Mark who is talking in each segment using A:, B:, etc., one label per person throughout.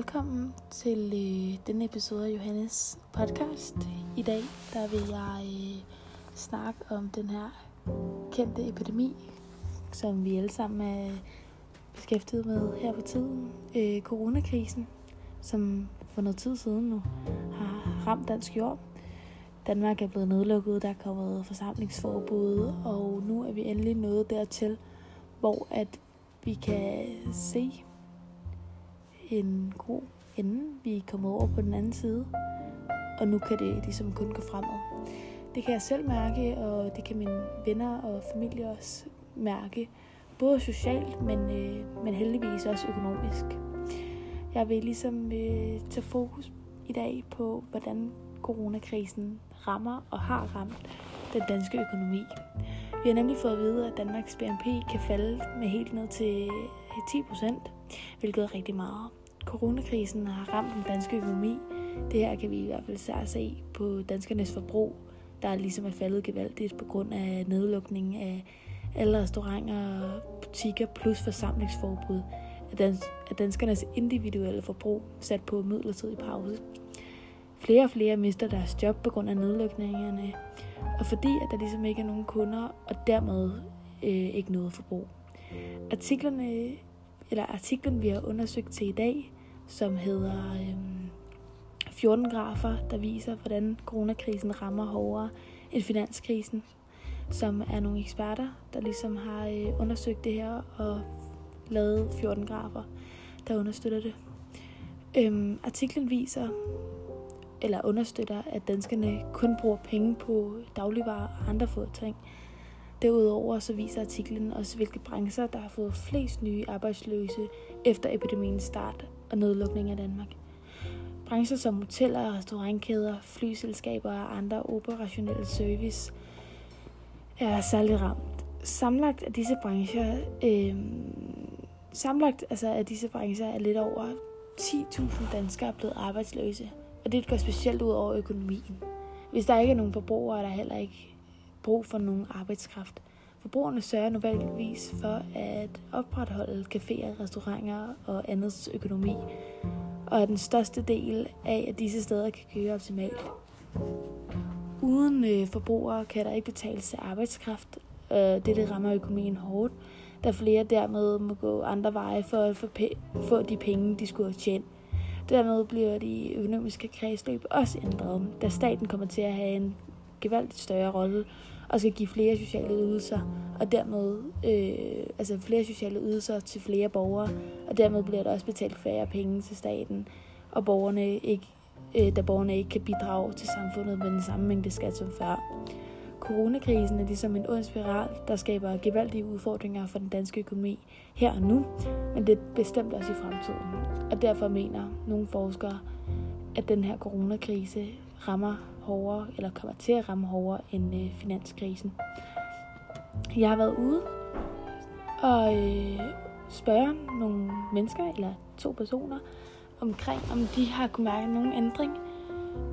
A: velkommen til øh, denne episode af Johannes podcast. I dag der vil jeg øh, snakke om den her kendte epidemi, som vi alle sammen er beskæftiget med her på tiden. Øh, coronakrisen, som for noget tid siden nu har ramt dansk jord. Danmark er blevet nedlukket, der er kommet forsamlingsforbud, og nu er vi endelig nået dertil, hvor at vi kan se en god ende. Vi er kommet over på den anden side, og nu kan det ligesom kun gå fremad. Det kan jeg selv mærke, og det kan mine venner og familie også mærke. Både socialt, men, øh, men heldigvis også økonomisk. Jeg vil ligesom øh, tage fokus i dag på, hvordan coronakrisen rammer og har ramt den danske økonomi. Vi har nemlig fået at vide, at Danmarks BNP kan falde med helt ned til øh, 10 procent, hvilket er rigtig meget. Coronakrisen har ramt den danske økonomi. Det her kan vi i hvert fald særligt se på danskernes forbrug, der ligesom er faldet gevaldigt på grund af nedlukning af alle restauranter og butikker plus forsamlingsforbud af danskernes individuelle forbrug sat på midlertidig pause. Flere og flere mister deres job på grund af nedlukningerne, og fordi at der ligesom ikke er nogen kunder, og dermed øh, ikke noget forbrug. Artiklerne, eller artiklen, vi har undersøgt til i dag, som hedder øhm, 14 grafer, der viser, hvordan coronakrisen rammer hårdere end finanskrisen, som er nogle eksperter, der ligesom har øh, undersøgt det her og lavet 14 grafer, der understøtter det. Øhm, artiklen viser, eller understøtter, at danskerne kun bruger penge på dagligvarer og andre få ting. Derudover så viser artiklen også, hvilke brancher, der har fået flest nye arbejdsløse efter epidemiens start og nedlukning af Danmark. Brancher som hoteller, restaurantkæder, flyselskaber og andre operationelle service er særligt ramt. Samlet af disse brancher, øh, samlet, altså af disse brancher er lidt over 10.000 danskere blevet arbejdsløse og det går specielt ud over økonomien. Hvis der ikke er nogen forbrugere, er der heller ikke brug for nogen arbejdskraft. Forbrugerne sørger normalvis for at opretholde caféer, restauranter og andets økonomi, og er den største del af, at disse steder kan køre optimalt. Uden øh, forbrugere kan der ikke betales til arbejdskraft. Øh, det, det rammer økonomien hårdt, da flere dermed må gå andre veje for at få, få de penge, de skulle have tjent. Dermed bliver de økonomiske kredsløb også ændret, da staten kommer til at have en gevaldigt større rolle og skal give flere sociale ydelser, og dermed øh, altså flere sociale ydelser til flere borgere, og dermed bliver der også betalt færre penge til staten, og borgerne ikke, øh, da borgerne ikke kan bidrage til samfundet med den samme mængde skat som før. Coronakrisen er ligesom en ond spiral, der skaber gevaldige udfordringer for den danske økonomi her og nu, men det er bestemt også i fremtiden. Og derfor mener nogle forskere, at den her coronakrise rammer hårdere, eller kommer til at ramme hårdere end øh, finanskrisen. Jeg har været ude og øh, spørge nogle mennesker, eller to personer, omkring, om de har kunne mærke nogen ændring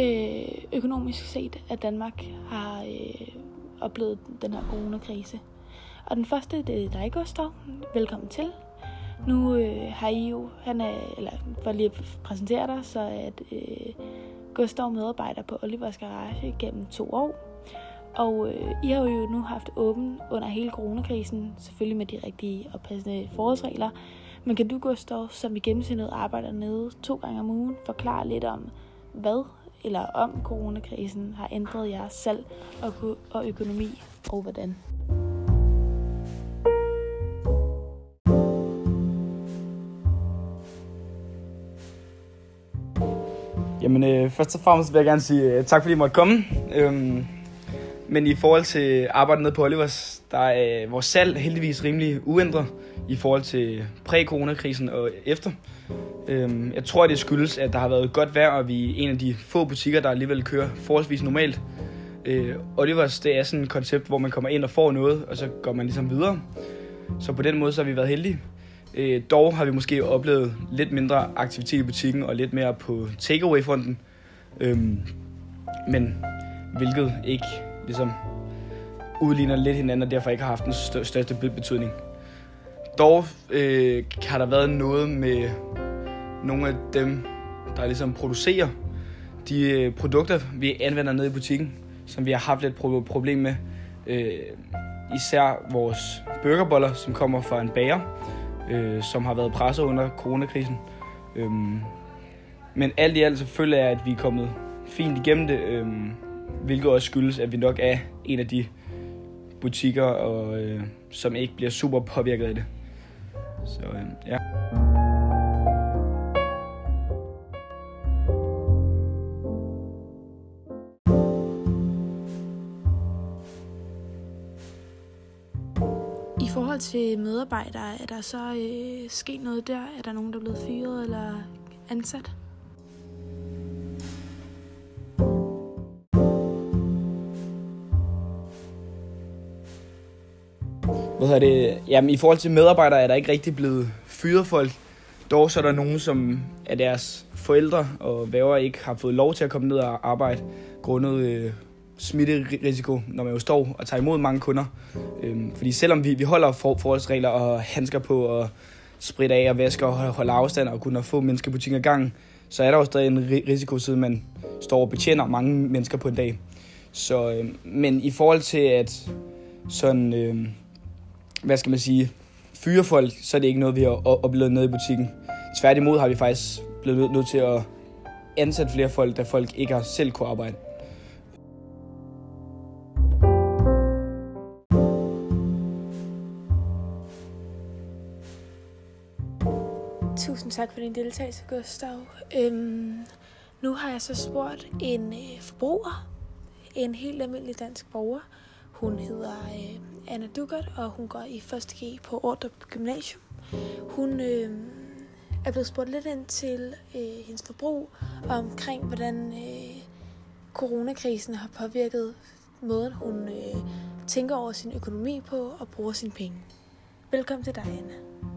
A: øh, økonomisk set, at Danmark har øh, oplevet den her coronakrise. Og den første, det er dig, Gustav. Velkommen til. Nu øh, har I jo, han er, eller for lige at præsentere dig, så at, øh, Gustav medarbejder på Olivers Garage gennem to år. Og øh, I har jo nu haft åben under hele coronakrisen, selvfølgelig med de rigtige og passende forholdsregler. Men kan du, Gustav, som i gennemsnittet arbejder nede to gange om ugen, forklare lidt om, hvad eller om coronakrisen har ændret jeres salg og økonomi, og hvordan?
B: Jamen, øh, først og fremmest vil jeg gerne sige øh, tak, fordi I måtte komme. Øhm, men i forhold til arbejdet nede på Olivers, der er øh, vores salg heldigvis rimelig uændret i forhold til præ-coronakrisen og efter. Øhm, jeg tror, det skyldes, at der har været godt vejr, og vi er en af de få butikker, der alligevel kører forholdsvis normalt. Øh, Olivers, det er sådan et koncept, hvor man kommer ind og får noget, og så går man ligesom videre. Så på den måde så har vi været heldige. Øh, dog har vi måske oplevet lidt mindre aktivitet i butikken og lidt mere på takeaway-fronten. Øhm, men hvilket ikke ligesom udligner lidt hinanden, og derfor ikke har haft den største betydning. Dog øh, har der været noget med nogle af dem, der ligesom producerer de øh, produkter, vi anvender nede i butikken, som vi har haft lidt problem med. Øh, især vores burgerboller, som kommer fra en bager, øh, som har været presset under coronakrisen. Øhm, men alt i alt så føler jeg, at vi er kommet fint igennem det, øhm, hvilket også skyldes, at vi nok er en af de butikker, og, øh, som ikke bliver super påvirket af det. Så øh, ja.
A: Forhold til medarbejdere, er der så øh, sket noget der? Er der nogen, der er blevet fyret eller ansat?
B: Hvad hedder det? Jamen, i forhold til medarbejdere er der ikke rigtig blevet fyret folk. Dog så er der nogen, som er deres forældre og væver ikke har fået lov til at komme ned og arbejde grundet øh, smitterisiko, når man jo står og tager imod mange kunder. Øhm, fordi selvom vi, vi holder for, forholdsregler og handsker på og spritter af og vasker og holder afstand og kunne få mennesker i butikken gang, så er der jo stadig en risiko, siden man står og betjener mange mennesker på en dag. Så, øh, men i forhold til at sådan, øh, hvad skal man sige, fyre folk, så er det ikke noget, vi har oplevet nede i butikken. Tværtimod har vi faktisk blevet nødt til at ansætte flere folk, da folk ikke har selv kunne arbejde.
A: Tusind tak for din deltagelse, Gustav. Øhm, nu har jeg så spurgt en øh, forbruger, en helt almindelig dansk borger. Hun hedder øh, Anna Dugert, og hun går i 1.G på Ordrup Gymnasium. Hun øh, er blevet spurgt lidt ind til øh, hendes forbrug, og omkring hvordan øh, coronakrisen har påvirket måden, hun øh, tænker over sin økonomi på og bruger sine penge. Velkommen til dig, Anna.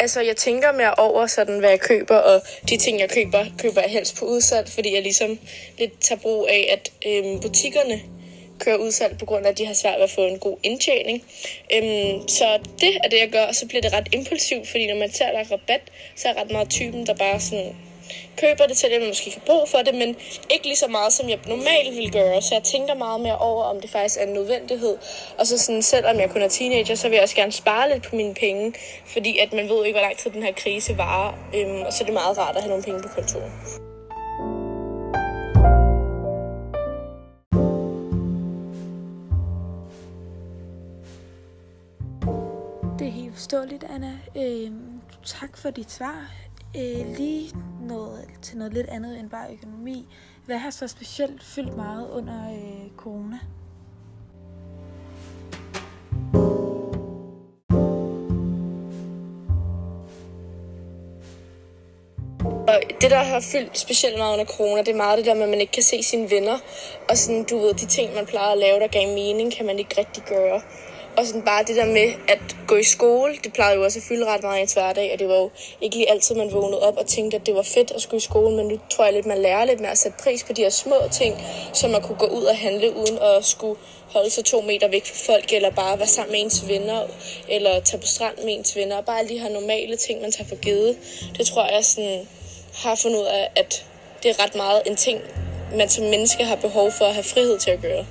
C: Altså, jeg tænker mere over, sådan, hvad jeg køber, og de ting, jeg køber, køber jeg helst på udsalg, fordi jeg ligesom lidt tager brug af, at øhm, butikkerne kører udsalg på grund af, at de har svært ved at få en god indtjening. Øhm, så det er det, jeg gør, og så bliver det ret impulsivt, fordi når man ser, der er rabat, så er ret meget typen, der bare sådan køber det til dem, der måske kan brug for det, men ikke lige så meget, som jeg normalt ville gøre. Så jeg tænker meget mere over, om det faktisk er en nødvendighed. Og så sådan, selvom jeg kun er teenager, så vil jeg også gerne spare lidt på mine penge, fordi at man ved ikke, hvor lang tid den her krise varer. Øhm, og så er det meget rart at have nogle penge på kontoret.
A: Det er helt forståeligt, Anna. Øhm, tak for dit svar. Øh, lige noget, til noget lidt andet end bare økonomi. Hvad har så specielt fyldt meget under øh, corona?
C: Og det, der har fyldt specielt meget under corona, det er meget det der med, at man ikke kan se sine venner. Og sådan, du ved, de ting, man plejer at lave, der gav mening, kan man ikke rigtig gøre. Og sådan bare det der med at gå i skole, det plejede jo også at fylde ret meget i ens hverdag, og det var jo ikke lige altid, man vågnede op og tænkte, at det var fedt at skulle i skole, men nu tror jeg lidt, man lærer lidt mere at sætte pris på de her små ting, så man kunne gå ud og handle uden at skulle holde sig to meter væk fra folk, eller bare være sammen med ens venner, eller tage på strand med ens venner, og bare lige have normale ting, man tager for givet. Det tror jeg sådan, har fundet ud af, at det er ret meget en ting, man som menneske har behov for at have frihed til at gøre.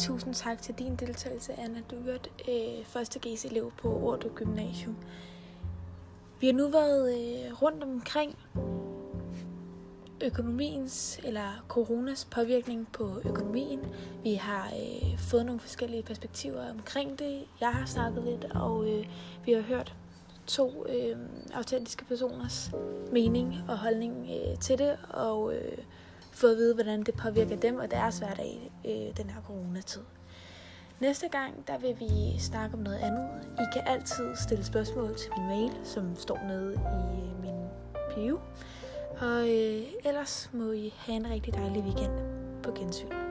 A: Tusind tak til din deltagelse, Anna Dugert, øh, første G's elev på Ordrup Gymnasium. Vi har nu været øh, rundt omkring økonomiens eller coronas påvirkning på økonomien. Vi har øh, fået nogle forskellige perspektiver omkring det. Jeg har snakket lidt, og øh, vi har hørt to øh, autentiske personers mening og holdning øh, til det, og øh, fået at vide, hvordan det påvirker dem og deres hverdag øh, den her coronatid. Næste gang, der vil vi snakke om noget andet. I kan altid stille spørgsmål til min mail, som står nede i øh, min bio. Og øh, ellers må I have en rigtig dejlig weekend på gensyn.